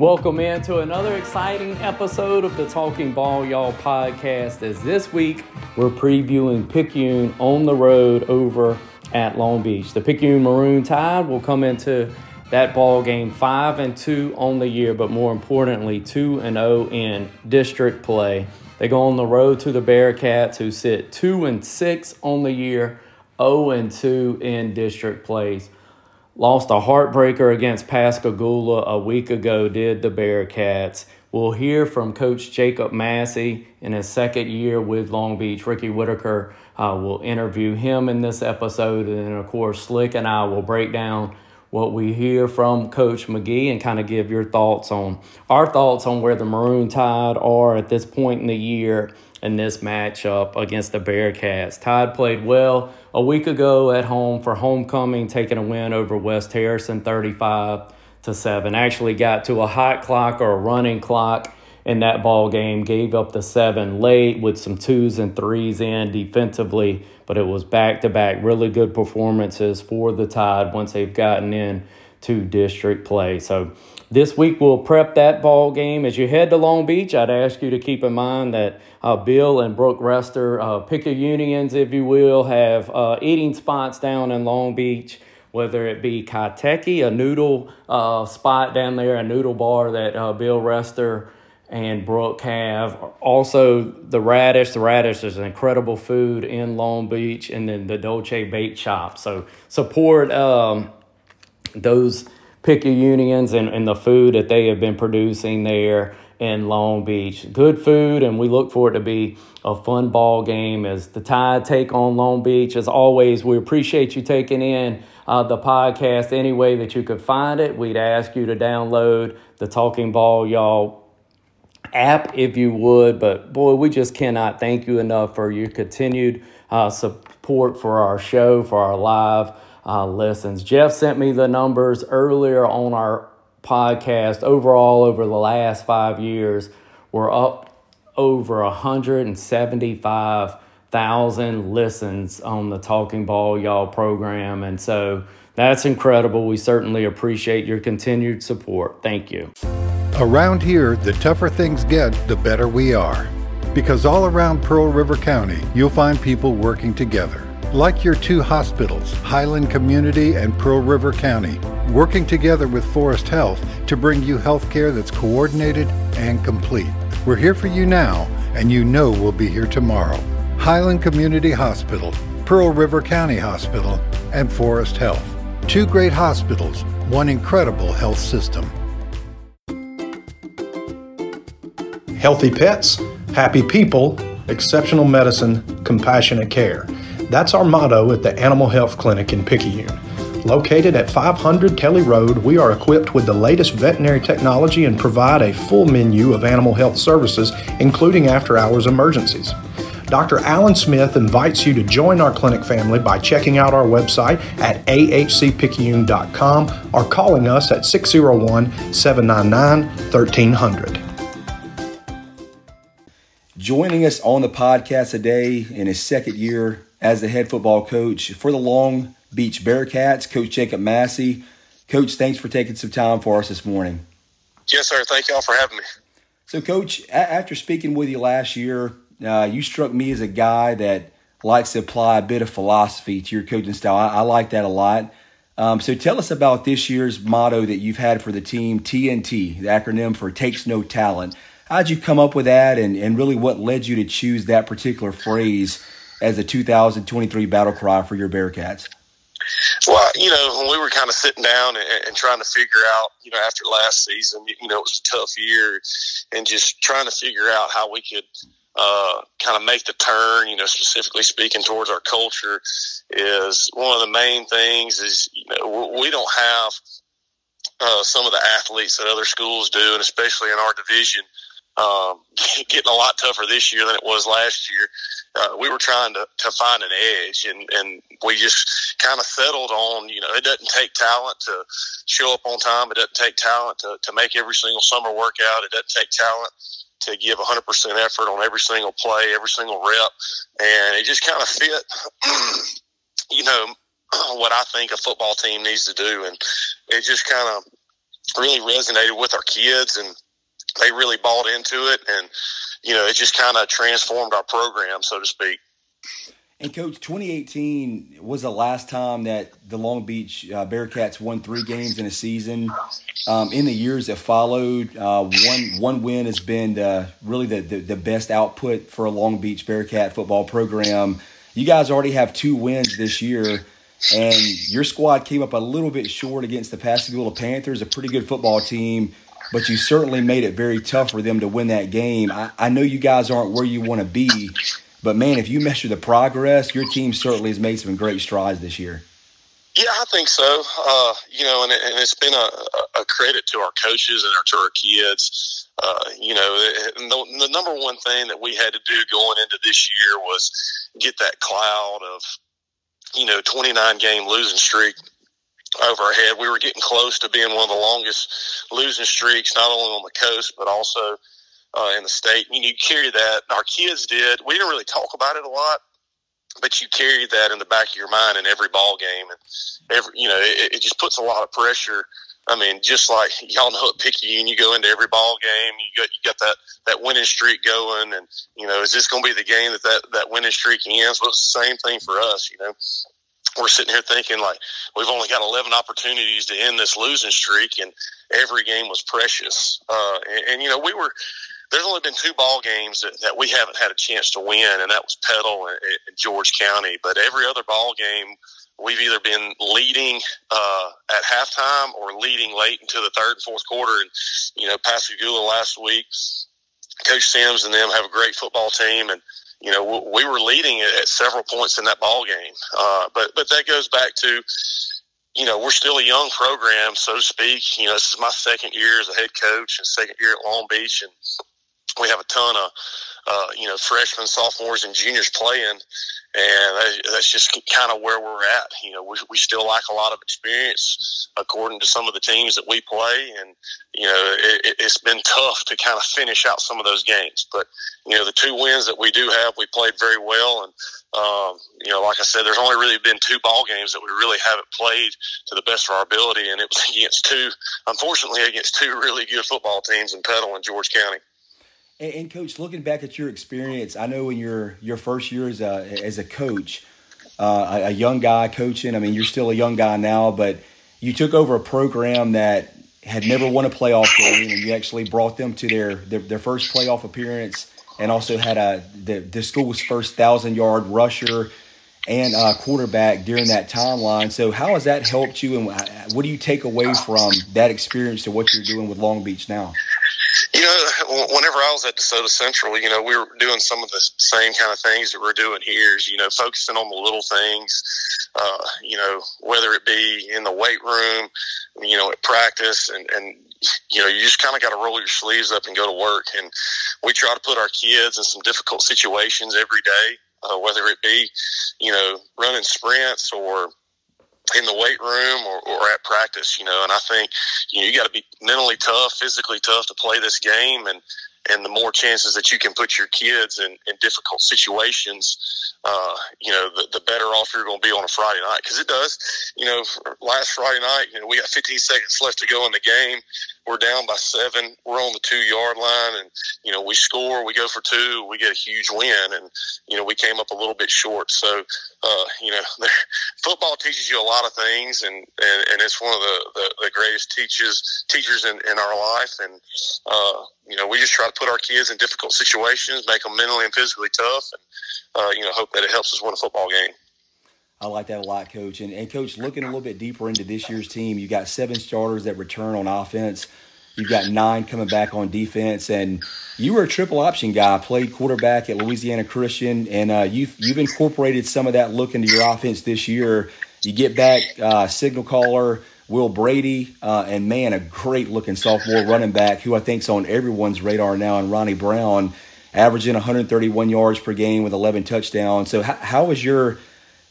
Welcome in to another exciting episode of the Talking Ball Y'all podcast. As this week we're previewing Picayune on the road over at Long Beach. The Picayune Maroon Tide will come into that ball game five and two on the year, but more importantly, two and zero oh in district play. They go on the road to the Bearcats, who sit two and six on the year, zero oh and two in district plays. Lost a heartbreaker against Pascagoula a week ago. Did the Bearcats? We'll hear from Coach Jacob Massey in his second year with Long Beach. Ricky Whitaker uh, will interview him in this episode, and then, of course, Slick and I will break down what we hear from Coach McGee and kind of give your thoughts on our thoughts on where the Maroon Tide are at this point in the year in this matchup against the Bearcats. Tide played well a week ago at home for homecoming, taking a win over West Harrison 35 to 7. Actually got to a hot clock or a running clock in that ball game, gave up the 7 late with some twos and threes in defensively but it was back to back really good performances for the Tide once they've gotten in to district play. So this week we'll prep that ball game. As you head to Long Beach, I'd ask you to keep in mind that uh, Bill and Brooke Rester, uh, unions, if you will, have uh, eating spots down in Long Beach. Whether it be Kaiteki, a noodle uh, spot down there, a noodle bar that uh, Bill Rester and Brooke have. Also, the Radish. The Radish is an incredible food in Long Beach, and then the Dolce Bait Shop. So support um, those Picayunians and, and the food that they have been producing there in Long Beach. Good food, and we look for it to be a fun ball game as the Tide take on Long Beach. As always, we appreciate you taking in uh, the podcast any way that you could find it. We'd ask you to download the Talking Ball Y'all app if you would. But boy, we just cannot thank you enough for your continued uh, support for our show, for our live uh, lessons. Jeff sent me the numbers earlier on our podcast. Overall, over the last five years, we're up over 175,000 listens on the Talking Ball Y'all program. And so that's incredible. We certainly appreciate your continued support. Thank you. Around here, the tougher things get, the better we are. Because all around Pearl River County, you'll find people working together. Like your two hospitals, Highland Community and Pearl River County, working together with Forest Health to bring you health care that's coordinated and complete. We're here for you now, and you know we'll be here tomorrow. Highland Community Hospital, Pearl River County Hospital, and Forest Health. Two great hospitals, one incredible health system. Healthy pets, happy people, exceptional medicine, compassionate care. That's our motto at the Animal Health Clinic in Picayune. Located at 500 Kelly Road, we are equipped with the latest veterinary technology and provide a full menu of animal health services, including after hours emergencies. Dr. Alan Smith invites you to join our clinic family by checking out our website at ahcpicayune.com or calling us at 601 799 1300. Joining us on the podcast today in his second year as the head football coach for the Long Beach Bearcats, Coach Jacob Massey. Coach, thanks for taking some time for us this morning. Yes, sir. Thank y'all for having me. So, Coach, after speaking with you last year, uh, you struck me as a guy that likes to apply a bit of philosophy to your coaching style. I, I like that a lot. Um, so, tell us about this year's motto that you've had for the team, TNT, the acronym for Takes No Talent. How'd you come up with that, and, and really what led you to choose that particular phrase as a 2023 battle cry for your Bearcats? Well, you know, when we were kind of sitting down and, and, trying to figure out, you know, after last season, you know, it was a tough year, and just trying to figure out how we could uh, kind of make the turn, you know, specifically speaking towards our culture, is one of the main things. Is you know, we don't have uh, some of the athletes that other schools do, and especially in our division um, getting a lot tougher this year than it was last year. Uh, we were trying to, to find an edge and, and we just kind of settled on, you know, it doesn't take talent to show up on time. It doesn't take talent to, to make every single summer workout. It doesn't take talent to give 100% effort on every single play, every single rep. And it just kind of fit, you know, what I think a football team needs to do. And it just kind of really resonated with our kids, and they really bought into it, and you know, it just kind of transformed our program, so to speak. And coach, 2018 was the last time that the Long Beach uh, Bearcats won three games in a season. Um, in the years that followed, uh, one one win has been the, really the, the, the best output for a Long Beach Bearcat football program. You guys already have two wins this year, and your squad came up a little bit short against the Pascagoula Panthers, a pretty good football team. But you certainly made it very tough for them to win that game. I, I know you guys aren't where you want to be, but man, if you measure the progress, your team certainly has made some great strides this year. Yeah, I think so. Uh, you know, and, and it's been a, a, credit to our coaches and our, to our kids. Uh, you know, the, the, number one thing that we had to do going into this year was get that cloud of, you know, 29 game losing streak over our head. We were getting close to being one of the longest losing streaks, not only on the coast, but also uh, in the state. And you carry that. Our kids did. We didn't really talk about it a lot, but you carry that in the back of your mind in every ball game, and every you know it, it just puts a lot of pressure. I mean, just like y'all know at Picayune, you go into every ball game, you got you got that that winning streak going, and you know, is this going to be the game that, that that winning streak ends? Well, it's the same thing for us. You know, we're sitting here thinking like we've only got 11 opportunities to end this losing streak, and every game was precious. Uh, and, and you know, we were there's only been two ball games that, that we haven't had a chance to win, and that was Petal and, and George County. But every other ball game, we've either been leading uh, at halftime or leading late into the third and fourth quarter. And you know, Pascagoula last week, Coach Sims and them have a great football team, and you know we were leading at several points in that ball game. Uh, but but that goes back to you know, we're still a young program, so to speak. You know, this is my second year as a head coach and second year at Long Beach. And we have a ton of uh, you know freshmen, sophomores, and juniors playing, and that's just kind of where we're at. You know, we, we still lack a lot of experience according to some of the teams that we play, and you know it, it's been tough to kind of finish out some of those games. But you know, the two wins that we do have, we played very well, and um, you know, like I said, there's only really been two ball games that we really haven't played to the best of our ability, and it was against two, unfortunately, against two really good football teams in Petal and George County. And, and, coach, looking back at your experience, I know in your your first year as a as a coach, uh, a, a, young guy coaching. I mean, you're still a young guy now, but you took over a program that had never won a playoff game, and you actually brought them to their their, their first playoff appearance, and also had a the, the school's first thousand yard rusher and uh, quarterback during that timeline. So, how has that helped you, and what do you take away from that experience to what you're doing with Long Beach now? You know, whenever I was at DeSoto Central, you know, we were doing some of the same kind of things that we're doing here. Is you know, focusing on the little things. Uh, you know, whether it be in the weight room, you know, at practice, and and you know, you just kind of got to roll your sleeves up and go to work. And we try to put our kids in some difficult situations every day, uh, whether it be, you know, running sprints or in the weight room or, or at practice, you know, and I think you know, you got to be mentally tough, physically tough to play this game. And, and the more chances that you can put your kids in, in difficult situations, uh, you know, the, the better off you're going to be on a Friday night. Cause it does, you know, last Friday night, you know, we got 15 seconds left to go in the game we're down by seven. We're on the two yard line, and you know we score. We go for two. We get a huge win, and you know we came up a little bit short. So uh, you know, football teaches you a lot of things, and and, and it's one of the, the, the greatest teachers teachers in, in our life. And uh, you know, we just try to put our kids in difficult situations, make them mentally and physically tough, and uh, you know, hope that it helps us win a football game. I like that a lot, Coach. And, and Coach, looking a little bit deeper into this year's team, you got seven starters that return on offense. You've got nine coming back on defense, and you were a triple option guy. Played quarterback at Louisiana Christian, and uh, you've you've incorporated some of that look into your offense this year. You get back uh, signal caller Will Brady, uh, and man, a great looking sophomore running back who I think's on everyone's radar now, and Ronnie Brown, averaging 131 yards per game with 11 touchdowns. So, how, how was your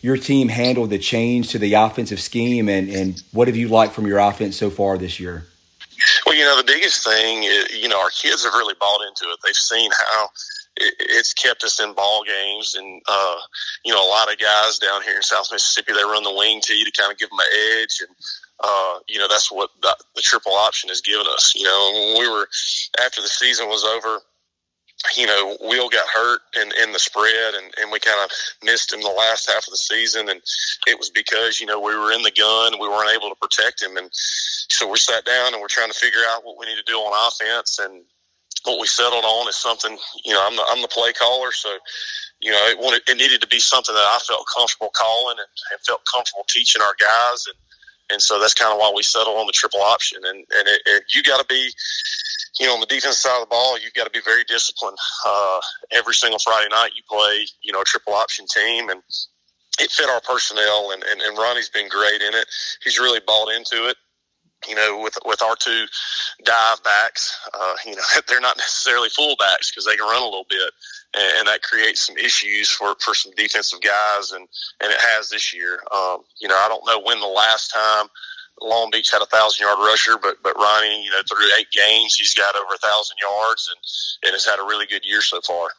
your team handled the change to the offensive scheme, and, and what have you liked from your offense so far this year? Well, you know, the biggest thing, is, you know, our kids have really bought into it. They've seen how it's kept us in ball games, and uh, you know, a lot of guys down here in South Mississippi they run the wing tee to kind of give them an edge, and uh, you know, that's what the, the triple option has given us. You know, when we were after the season was over, you know, Will got hurt in, in the spread and, and we kind of missed him the last half of the season. And it was because, you know, we were in the gun. We weren't able to protect him. And so we sat down and we're trying to figure out what we need to do on offense. And what we settled on is something, you know, I'm the, I'm the play caller. So, you know, it wanted, it needed to be something that I felt comfortable calling and, and felt comfortable teaching our guys. And, and so that's kind of why we settled on the triple option. And, and it, it, you got to be, you know, on the defense side of the ball, you've got to be very disciplined. Uh, every single Friday night, you play, you know, a triple option team, and it fit our personnel. And, and, and Ronnie's been great in it. He's really bought into it. You know, with with our two dive backs, uh, you know, they're not necessarily full backs because they can run a little bit, and, and that creates some issues for for some defensive guys, and and it has this year. Um, you know, I don't know when the last time Long Beach had a thousand yard rusher, but but Ronnie, you know, through eight games, he's got over a thousand yards and and has had a really good year so far.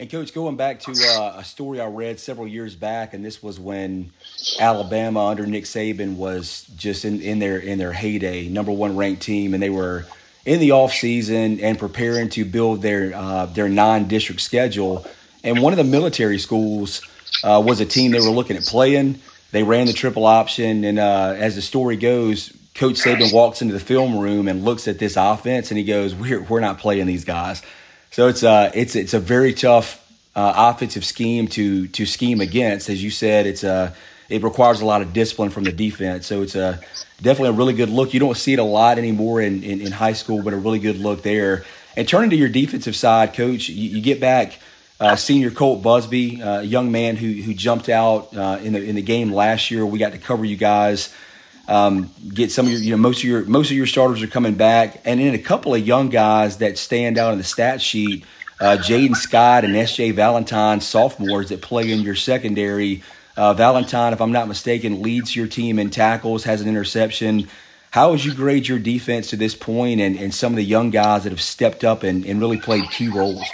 And coach, going back to uh, a story I read several years back, and this was when Alabama under Nick Saban was just in, in their in their heyday, number one ranked team, and they were in the off season and preparing to build their uh, their non district schedule. And one of the military schools uh, was a team they were looking at playing they ran the triple option, and uh, as the story goes, Coach Saban walks into the film room and looks at this offense, and he goes, "We're we're not playing these guys." So it's a uh, it's it's a very tough uh, offensive scheme to to scheme against. As you said, it's a uh, it requires a lot of discipline from the defense. So it's a definitely a really good look. You don't see it a lot anymore in, in, in high school, but a really good look there. And turning to your defensive side, coach, you, you get back uh, senior Colt Busby, uh, a young man who who jumped out uh, in the in the game last year. We got to cover you guys. Um, get some of your, you know, most of your most of your starters are coming back, and then a couple of young guys that stand out in the stat sheet. Uh, Jaden Scott and S.J. Valentine, sophomores that play in your secondary. Uh, Valentine, if I'm not mistaken, leads your team in tackles, has an interception. How would you grade your defense to this point and, and some of the young guys that have stepped up and, and really played key roles?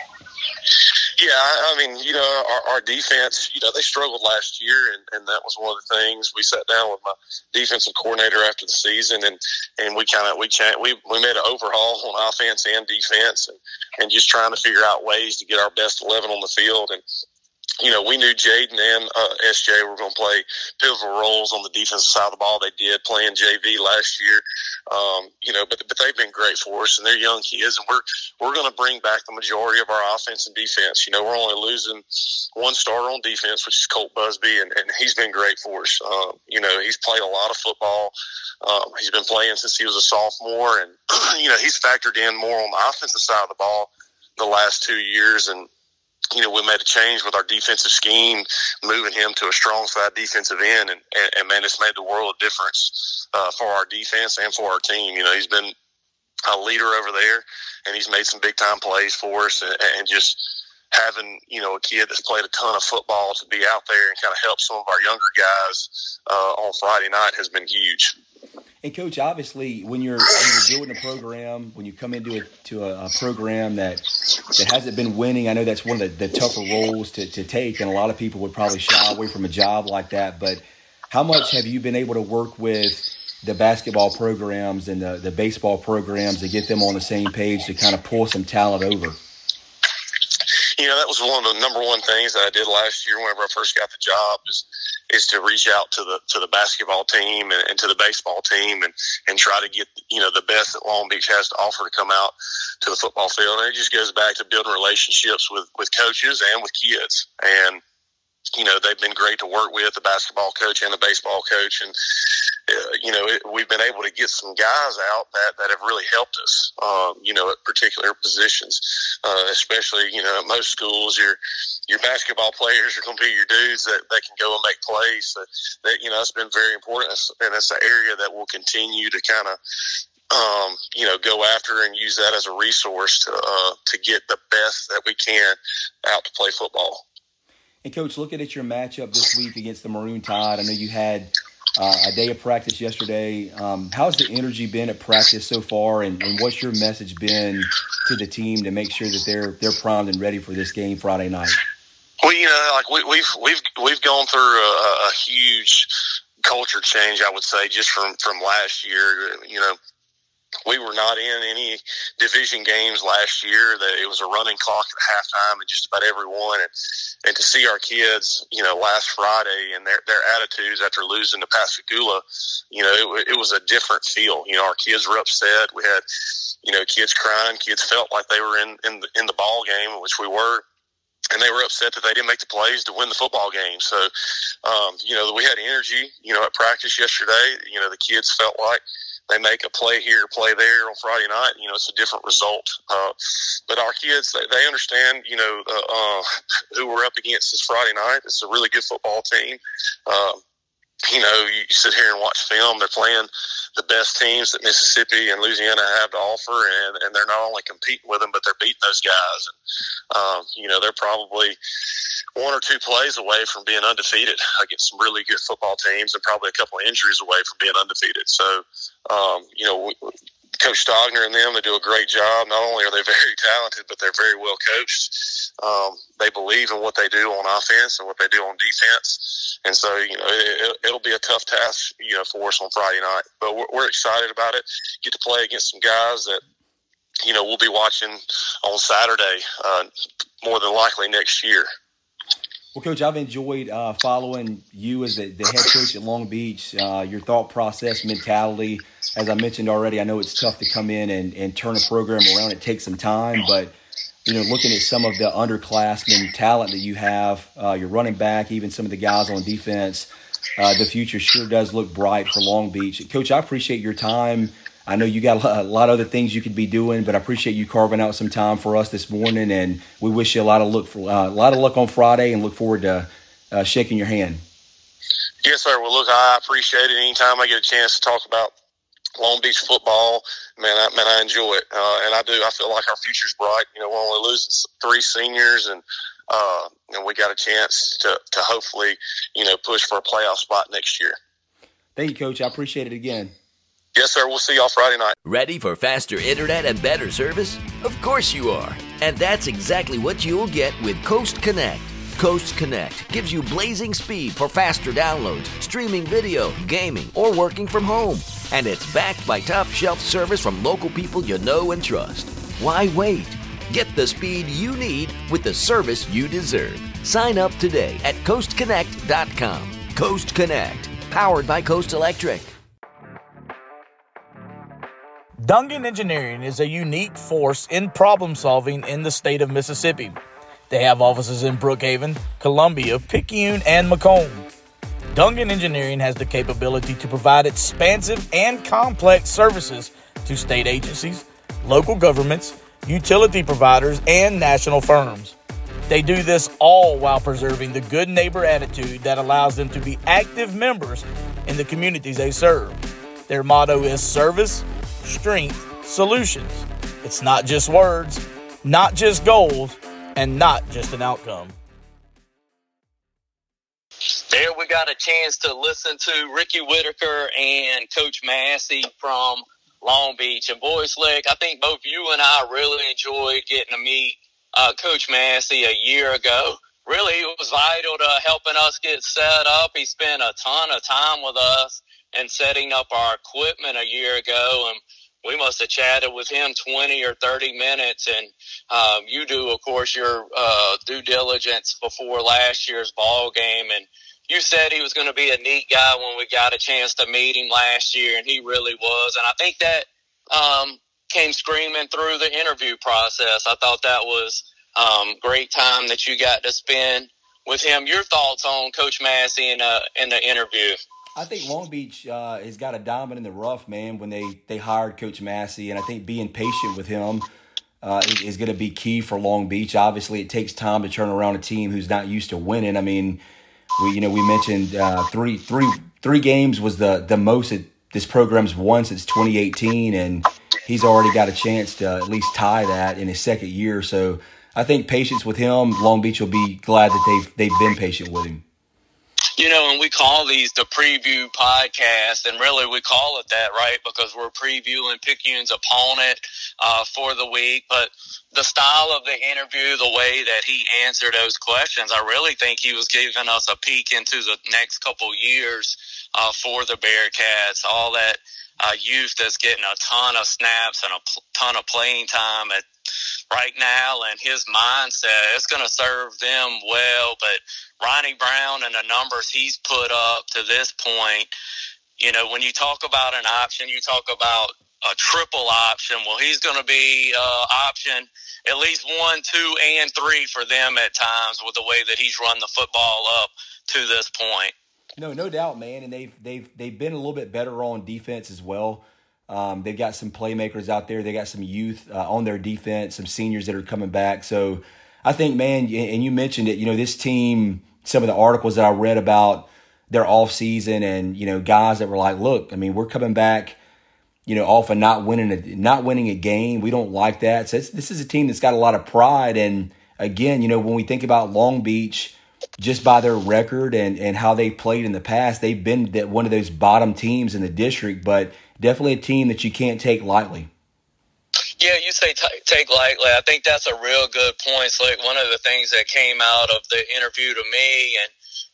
Yeah, I, mean, you know, our, our defense, you know, they struggled last year, and, and that was one of the things we sat down with my defensive coordinator after the season, and and we kind of we we we made an overhaul on offense and defense, and and just trying to figure out ways to get our best eleven on the field, and you know, we knew Jaden and uh, SJ were going to play pivotal roles on the defensive side of the ball. They did playing JV last year, um, you know, but but they've been great for us, and they're young kids, and we're we're going to bring back the majority of our offense and defense. You know, we're only losing one starter on defense, which is Colt Busby, and, and he's been great for us. Um, you know, he's played a lot of football. Um, he's been playing since he was a sophomore, and you know, he's factored in more on the offensive side of the ball the last two years, and you know, we made a change with our defensive scheme, moving him to a strong side defensive end, and, and, and man, it's made the world of difference uh, for our defense and for our team. You know, he's been a leader over there, and he's made some big time plays for us, and, and just having you know a kid that's played a ton of football to be out there and kind of help some of our younger guys uh, on Friday night has been huge. And coach, obviously, when you're, when you're doing a program, when you come into a, to a, a, program that that hasn't been winning, I know that's one of the, the tougher roles to, to take, and a lot of people would probably shy away from a job like that. But how much have you been able to work with the basketball programs and the, the baseball programs to get them on the same page to kind of pull some talent over? You know, that was one of the number one things that I did last year whenever I first got the job is is to reach out to the to the basketball team and, and, to the baseball team and and try to get you know the best that Long Beach has to offer to come out to the football field. And it just goes back to building relationships with with coaches and with kids. And you know they've been great to work with the basketball coach and the baseball coach and uh, you know, it, we've been able to get some guys out that, that have really helped us, um, you know, at particular positions, uh, especially, you know, at most schools, your, your basketball players are going to be your dudes that, that can go and make plays. So that, you know, it's been very important. And it's an area that we'll continue to kind of, um, you know, go after and use that as a resource to, uh, to get the best that we can out to play football. And coach, looking at your matchup this week against the Maroon Tide, I know you had uh, a day of practice yesterday. Um, how's the energy been at practice so far, and, and, what's your message been to the team to make sure that they're they're primed and ready for this game Friday night? Well, you know, like we, we've we've we've gone through a, a huge culture change, I would say, just from from last year. You know, we were not in any division games last year. That it was a running clock at halftime and just about everyone. And, and to see our kids, you know, last Friday and their their attitudes after losing to Pascagoula, you know, it, it was a different feel. You know, our kids were upset. We had, you know, kids crying. Kids felt like they were in in the, in the ball game, which we were and they were upset that they didn't make the plays to win the football game. So, um, you know, we had energy, you know, at practice yesterday. You know, the kids felt like they make a play here, play there on Friday night. You know, it's a different result. Uh, but our kids, they, they understand, you know, uh, uh, who we're up against this Friday night. It's a really good football team. Uh, you know, you sit here and watch film. They're playing the best teams that Mississippi and Louisiana have to offer, and, and they're not only competing with them, but they're beating those guys. And, um, you know, they're probably one or two plays away from being undefeated against some really good football teams, and probably a couple of injuries away from being undefeated. So, um, you know, we, Coach Stogner and them, they do a great job. Not only are they very talented, but they're very well coached. Um, they believe in what they do on offense and what they do on defense. And so, you know, it, will be a tough task, you know, for us on Friday night. But we're, we're excited about it. Get to play against some guys that, you know, we'll be watching on Saturday, uh, more than likely next year. Well, Coach, I've enjoyed uh, following you as the, the, head coach at Long Beach, uh, your thought process, mentality. As I mentioned already, I know it's tough to come in and, and turn a program around. It takes some time, but you know, looking at some of the underclassmen talent that you have, uh, your running back, even some of the guys on defense, uh, the future sure does look bright for Long Beach. Coach, I appreciate your time. I know you got a lot of other things you could be doing, but I appreciate you carving out some time for us this morning, and we wish you a lot of luck for uh, a lot of luck on Friday, and look forward to uh, shaking your hand. Yes, sir. Well, look, I appreciate it. Anytime I get a chance to talk about Long Beach football, man, I, man, I enjoy it, uh, and I do. I feel like our future's bright. You know, we're only losing three seniors, and uh, and we got a chance to to hopefully, you know, push for a playoff spot next year. Thank you, Coach. I appreciate it again. Yes, sir. We'll see y'all Friday night. Ready for faster internet and better service? Of course you are, and that's exactly what you'll get with Coast Connect. Coast Connect gives you blazing speed for faster downloads, streaming video, gaming, or working from home. And it's backed by top shelf service from local people you know and trust. Why wait? Get the speed you need with the service you deserve. Sign up today at coastconnect.com. Coast Connect, powered by Coast Electric. Dungan Engineering is a unique force in problem solving in the state of Mississippi. They have offices in Brookhaven, Columbia, Picayune, and McComb. Dungan Engineering has the capability to provide expansive and complex services to state agencies, local governments, utility providers, and national firms. They do this all while preserving the good neighbor attitude that allows them to be active members in the communities they serve. Their motto is service, strength, solutions. It's not just words, not just goals, and not just an outcome. There we got a chance to listen to Ricky Whitaker and Coach Massey from Long Beach. And boy, Slick, I think both you and I really enjoyed getting to meet uh, Coach Massey a year ago. Really, it was vital to helping us get set up. He spent a ton of time with us and setting up our equipment a year ago. And we must have chatted with him 20 or 30 minutes. And um, you do, of course, your uh, due diligence before last year's ball game. And you said he was going to be a neat guy when we got a chance to meet him last year, and he really was. And I think that um, came screaming through the interview process. I thought that was um, great time that you got to spend with him. Your thoughts on Coach Massey in, uh, in the interview? I think Long Beach uh, has got a diamond in the rough, man. When they they hired Coach Massey, and I think being patient with him uh, is going to be key for Long Beach. Obviously, it takes time to turn around a team who's not used to winning. I mean, we you know we mentioned uh, three three three games was the the most that this program's won since 2018, and he's already got a chance to at least tie that in his second year. So I think patience with him, Long Beach will be glad that they've they've been patient with him you know, and we call these the preview podcast, and really we call it that, right? Because we're previewing Picayune's opponent uh, for the week. But the style of the interview, the way that he answered those questions, I really think he was giving us a peek into the next couple years uh, for the Bearcats. All that uh, youth that's getting a ton of snaps and a pl- ton of playing time at right now, and his mindset it's going to serve them well. But Ronnie Brown and the numbers he's put up to this point, you know, when you talk about an option, you talk about a triple option. Well, he's going to be uh, option at least one, two, and three for them at times with the way that he's run the football up to this point. No, no doubt, man. And they've they've they've been a little bit better on defense as well. Um, they've got some playmakers out there. They got some youth uh, on their defense, some seniors that are coming back. So I think, man, and you mentioned it. You know, this team. Some of the articles that I read about their off season, and you know, guys that were like, "Look, I mean, we're coming back." You know, off of not winning a not winning a game, we don't like that. So this is a team that's got a lot of pride. And again, you know, when we think about Long Beach, just by their record and, and how they played in the past, they've been that one of those bottom teams in the district, but definitely a team that you can't take lightly. Yeah, you say t- take lightly. I think that's a real good point. Like one of the things that came out of the interview to me and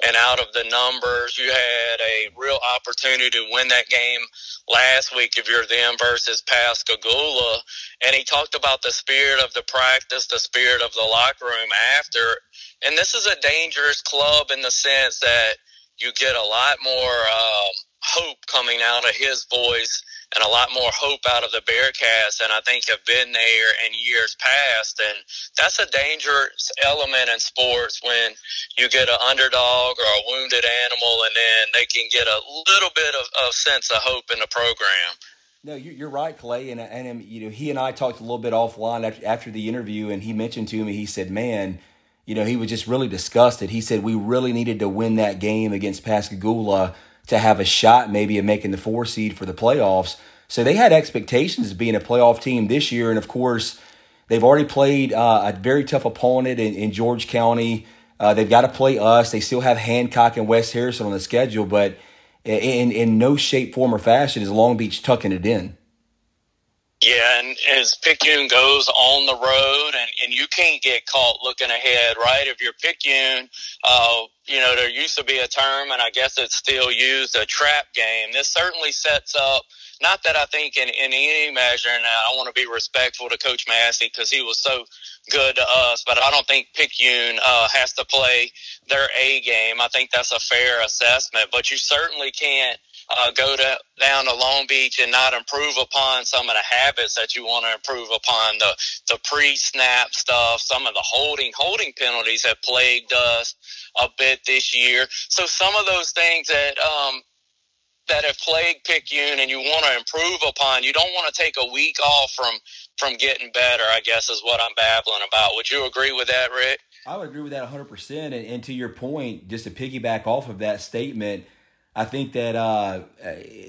and out of the numbers, you had a real opportunity to win that game last week if you're them versus Pascagoula. And he talked about the spirit of the practice, the spirit of the locker room after. And this is a dangerous club in the sense that you get a lot more um, hope coming out of his voice and a lot more hope out of the Bearcats and I think have been there in years past. And that's a dangerous element in sports when you get an underdog or a wounded animal and then they can get a little bit of, of sense of hope in the program. No, you're right, Clay. And, and um, you know, he and I talked a little bit offline after, after the interview, and he mentioned to me, he said, "Man, you know, he was just really disgusted. He said we really needed to win that game against Pascagoula to have a shot maybe of making the four seed for the playoffs. So they had expectations of being a playoff team this year. And of course, they've already played uh, a very tough opponent in, in George County. Uh, they've got to play us. They still have Hancock and West Harrison on the schedule, but in, in no shape, form, or fashion is Long Beach tucking it in. Yeah, and as Picayune goes on the road, and, and you can't get caught looking ahead, right? If you're Picayune, uh, you know, there used to be a term, and I guess it's still used, a trap game. This certainly sets up, not that I think in, in any measure, and I want to be respectful to Coach Massey because he was so good to us, but I don't think Picayune uh, has to play their A game. I think that's a fair assessment, but you certainly can't – uh, go to, down to Long Beach and not improve upon some of the habits that you want to improve upon the the pre snap stuff. Some of the holding holding penalties have plagued us a bit this year. So some of those things that um, that have plagued Picayune and you want to improve upon, you don't want to take a week off from from getting better. I guess is what I'm babbling about. Would you agree with that, Rick? I would agree with that 100%. And, and to your point, just to piggyback off of that statement, I think that uh,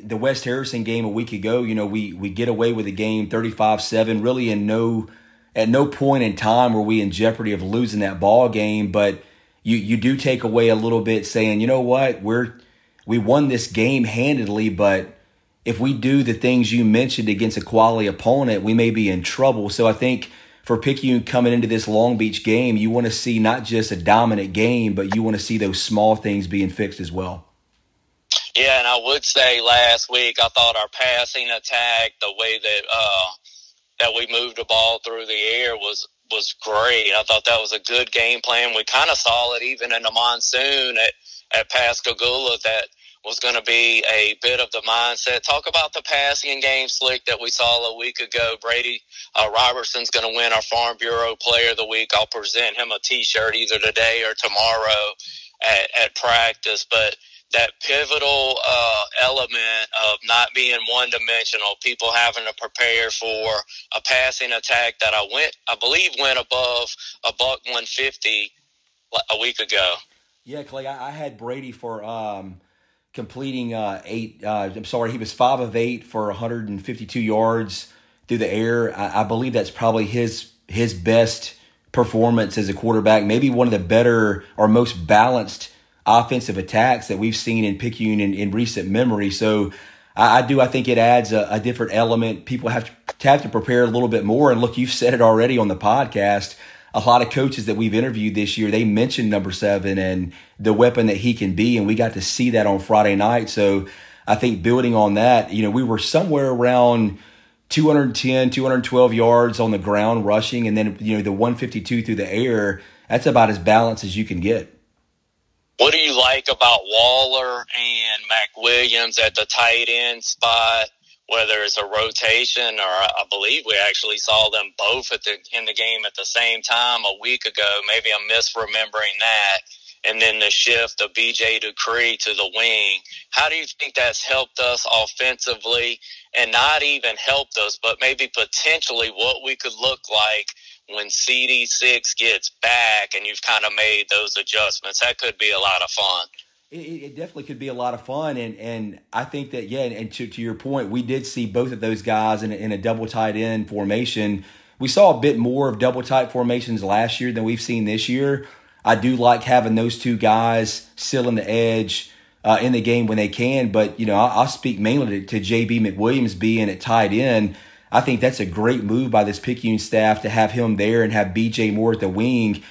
the West Harrison game a week ago, you know, we we get away with the game 35-7, really in no at no point in time were we in jeopardy of losing that ball game, but you you do take away a little bit saying, you know what, we're we won this game handedly, but if we do the things you mentioned against a quality opponent, we may be in trouble. So I think for Picayune coming into this Long Beach game, you want to see not just a dominant game, but you want to see those small things being fixed as well. Yeah, and I would say last week I thought our passing attack, the way that uh, that we moved the ball through the air was was great. I thought that was a good game plan. We kind of saw it even in the monsoon at at Pascagoula that was going to be a bit of the mindset. Talk about the passing game slick that we saw a week ago. Brady uh, Robertson's going to win our Farm Bureau Player of the Week. I'll present him a T-shirt either today or tomorrow at, at practice. But that pivotal uh, element of not being one dimensional, people having to prepare for a passing attack that I went, I believe, went above a buck 150 a week ago. Yeah, Clay, I, had Brady for um, completing uh, eight. Uh, I'm sorry, he was five of eight for 152 yards through the air. I, I believe that's probably his his best performance as a quarterback. Maybe one of the better or most balanced offensive attacks that we've seen in Picayune in, in recent memory. So I, I, do. I think it adds a, a different element. People have to, have to prepare a little bit more. And look, you've said it already on the podcast. a lot of coaches that we've interviewed this year, they mentioned number seven and the weapon that he can be. And we got to see that on Friday night. So I think building on that, you know, we were somewhere around 210, 212 yards on the ground rushing. And then, you know, the 152 through the air, that's about as balanced as you can get. What do you like about Waller and McWilliams at the tight end spot? whether it's a rotation or uh, I believe we actually saw them both at the in the game at the same time a week ago. Maybe I'm misremembering that. And then the shift of BJ Dupree to the wing. How do you think that's helped us offensively and not even helped us, but maybe potentially what we could look like when CD6 gets back and you've kind of made those adjustments? That could be a lot of fun it, it, definitely could be a lot of fun. And, and I think that, yeah, and to, to your point, we did see both of those guys in a, in a double tight end formation. We saw a bit more of double tight formations last year than we've seen this year. I do like having those two guys still in the edge uh, in the game when they can. But, you know, I, will speak mainly to, to JB McWilliams being at tight end. I think that's a great move by this Picayune staff to have him there and have BJ Moore at the wing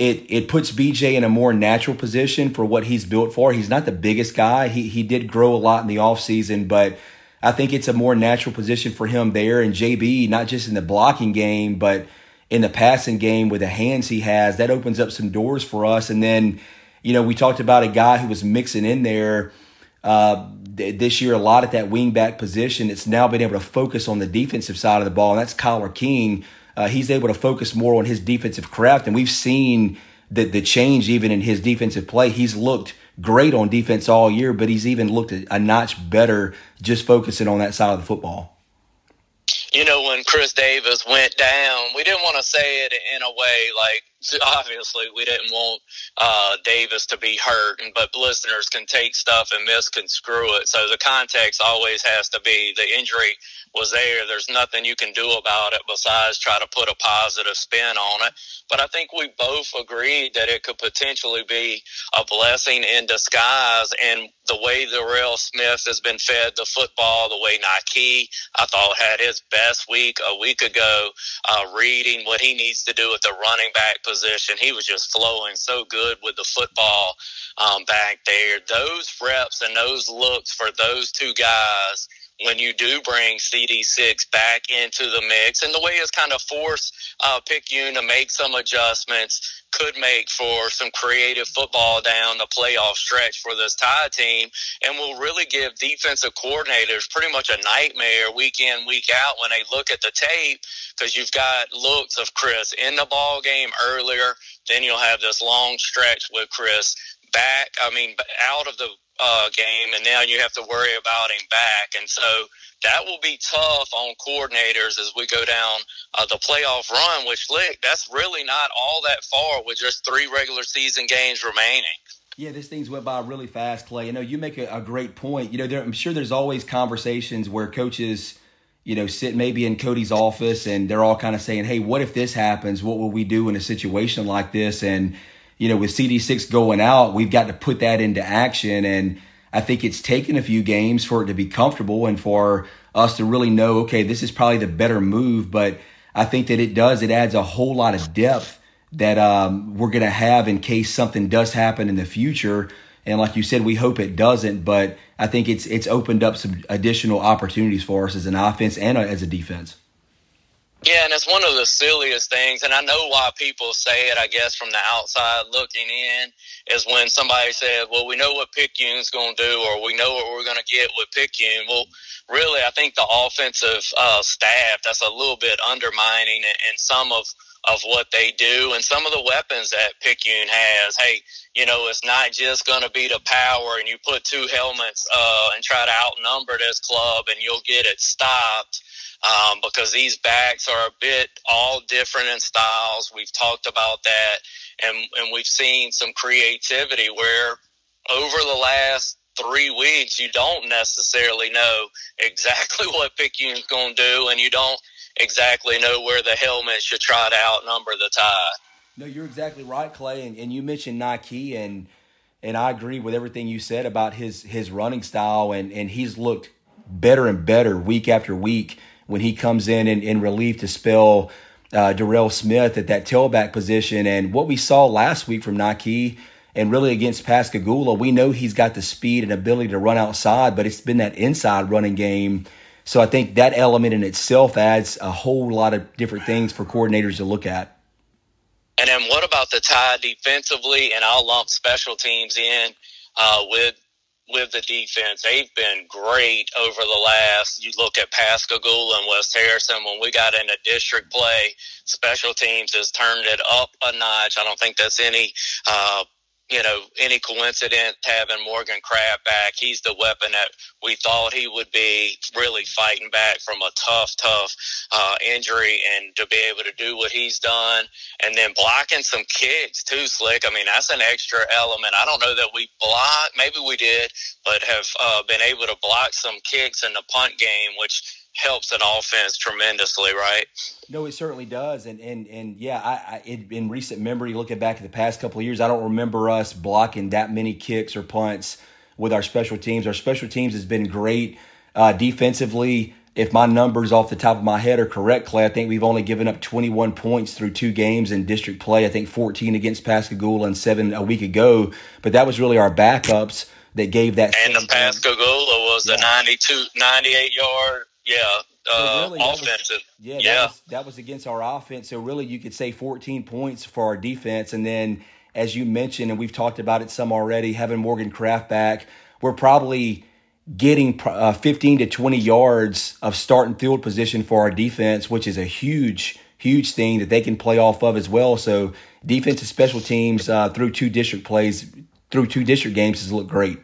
it it puts BJ in a more natural position for what he's built for. He's not the biggest guy. He he did grow a lot in the offseason, but I think it's a more natural position for him there. And JB, not just in the blocking game, but in the passing game with the hands he has, that opens up some doors for us. And then, you know, we talked about a guy who was mixing in there uh, this year a lot at that wingback position. It's now been able to focus on the defensive side of the ball, and that's Kyler King uh, he's able to focus more on his defensive craft. And we've seen the, the change even in his defensive play. He's looked great on defense all year, but he's even looked a, a notch better just focusing on that side of the football you know, when Chris Davis went down, we didn't want to say it in a way like obviously we didn't want uh, Davis to be hurt, but listeners can take stuff and misconstrue it. So the context always has to be the injury was there. There's nothing you can do about it besides try to put a positive spin on it. But I think we both agreed that it could potentially be a blessing in disguise. And the way Darrell Smith has been fed the football, the way Nike, I thought had his best week a week ago, uh, reading what he needs to do at the running back position. He was just flowing so good with the football um, back there. Those reps and those looks for those two guys – when you do bring CD6 back into the mix. And the way it's kind of forced uh, Picayune to make some adjustments could make for some creative football down the playoff stretch for this tie team and will really give defensive coordinators pretty much a nightmare week in, week out when they look at the tape because you've got looks of Chris in the ball game earlier. Then you'll have this long stretch with Chris back, I mean, out of the uh, game, and now you have to worry about him back. And so that will be tough on coordinators as we go down uh, the playoff run, which, Slick, that's really not all that far with just three regular season games remaining. Yeah, this thing's went by really fast, Clay. You know, you make a, a great point. You know, there, I'm sure there's always conversations where coaches, you know, sit maybe in Cody's office and they're all kind of saying, hey, what if this happens? What will we do in a situation like this? And, you know, with CD6 going out, we've got to put that into action. And I think it's taken a few games for it to be comfortable and for us to really know, okay, this is probably the better move. But I think that it does, it adds a whole lot of depth that um, we're going to have in case something does happen in the future. And like you said, we hope it doesn't, but I think it's it's opened up some additional opportunities for us as an offense and as a defense. Yeah, and it's one of the silliest things, and I know why people say it, I guess, from the outside looking in, is when somebody says, well, we know what Picayune's going to do, or we know what we're going to get with Picayune. Well, really, I think the offensive uh, staff, that's a little bit undermining in, in some of, of what they do and some of the weapons that Picayune has. Hey, you know, it's not just going to be the power and you put two helmets uh, and try to outnumber this club and you'll get it stopped um, because these backs are a bit all different in styles. We've talked about that, and and we've seen some creativity where over the last three weeks you don't necessarily know exactly what Picayune's going to do, and you don't exactly know where the helmet should try to outnumber the tie. No, you're exactly right, Clay, and, and you mentioned Nike and and I agree with everything you said about his his running style and and he's looked better and better week after week when he comes in in, in relief to spell uh, Darrell Smith at that tailback position. And what we saw last week from Nike and really against Pascagoula, we know he's got the speed and ability to run outside, but it's been that inside running game. So I think that element in itself adds a whole lot of different things for coordinators to look at. And then what about the tie defensively? And I'll lump special teams in uh, with with the defense. They've been great over the last. You look at Pascagoula and West Harrison. When we got into district play, special teams has turned it up a notch. I don't think that's any uh, you know, any coincidence having Morgan Kraft back. He's the weapon that we thought he would be really fighting back from a tough, tough uh, injury and to be able to do what he's done and then blocking some kicks too, Slick. I mean, that's an extra element. I don't know that we blocked, maybe we did, but have uh, been able to block some kicks in the punt game, which helps an offense tremendously, right? No, it certainly does, and and and yeah, I, I it, in recent memory, looking back at the past couple of years, I don't remember us blocking that many kicks or punts with our special teams. Our special teams has been great uh, defensively. If my numbers off the top of my head are correct, Clay, I think we've only given up 21 points through two games in district play. I think 14 against Pascagoula and seven a week ago. But that was really our backups that gave that. And the Pascagoula was yeah. a 92, 98 yard yeah, uh, really, offensive. Was, yeah, yeah. That was, that was against our offense. So really, you could say 14 points for our defense, and then as you mentioned, and we've talked about it some already, having Morgan Kraft back, we're probably getting uh, 15 to 20 yards of start and field position for our defense, which is a huge, huge thing that they can play off of as well. So defensive special teams uh, through two district plays, through two district games has looked great.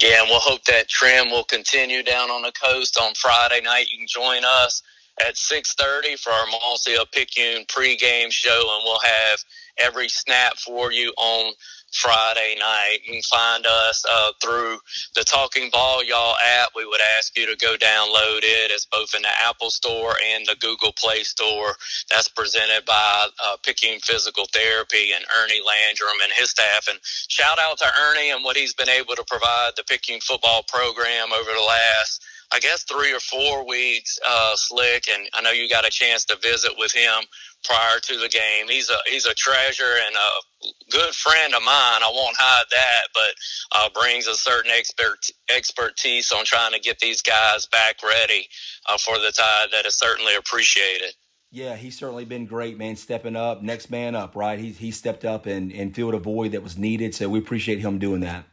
Yeah, and we'll hope that trend will continue down on the coast on Friday night. You can join us at 6.30 for our Marcia Picayune pregame show, and we'll have every snap for you on Friday night. You can find us uh, through the Talking Ball Y'all app. We would ask you to go download it. It's both in the Apple Store and the Google Play Store. That's presented by uh, Picayune Physical Therapy and Ernie Landrum and his staff. And shout out to Ernie and what he's been able to provide the Picayune football program over the last I guess three or four weeks, uh, Slick, and I know you got a chance to visit with him prior to the game. He's a he's a treasure and a good friend of mine. I won't hide that, but uh, brings a certain expert expertise on trying to get these guys back ready uh, for the tide. That is certainly appreciated. Yeah, he's certainly been great, man. Stepping up, next man up, right? He he stepped up and and filled a void that was needed. So we appreciate him doing that.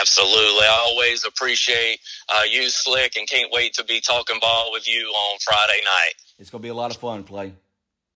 Absolutely. I always appreciate uh, you, Slick, and can't wait to be talking ball with you on Friday night. It's going to be a lot of fun, Clay.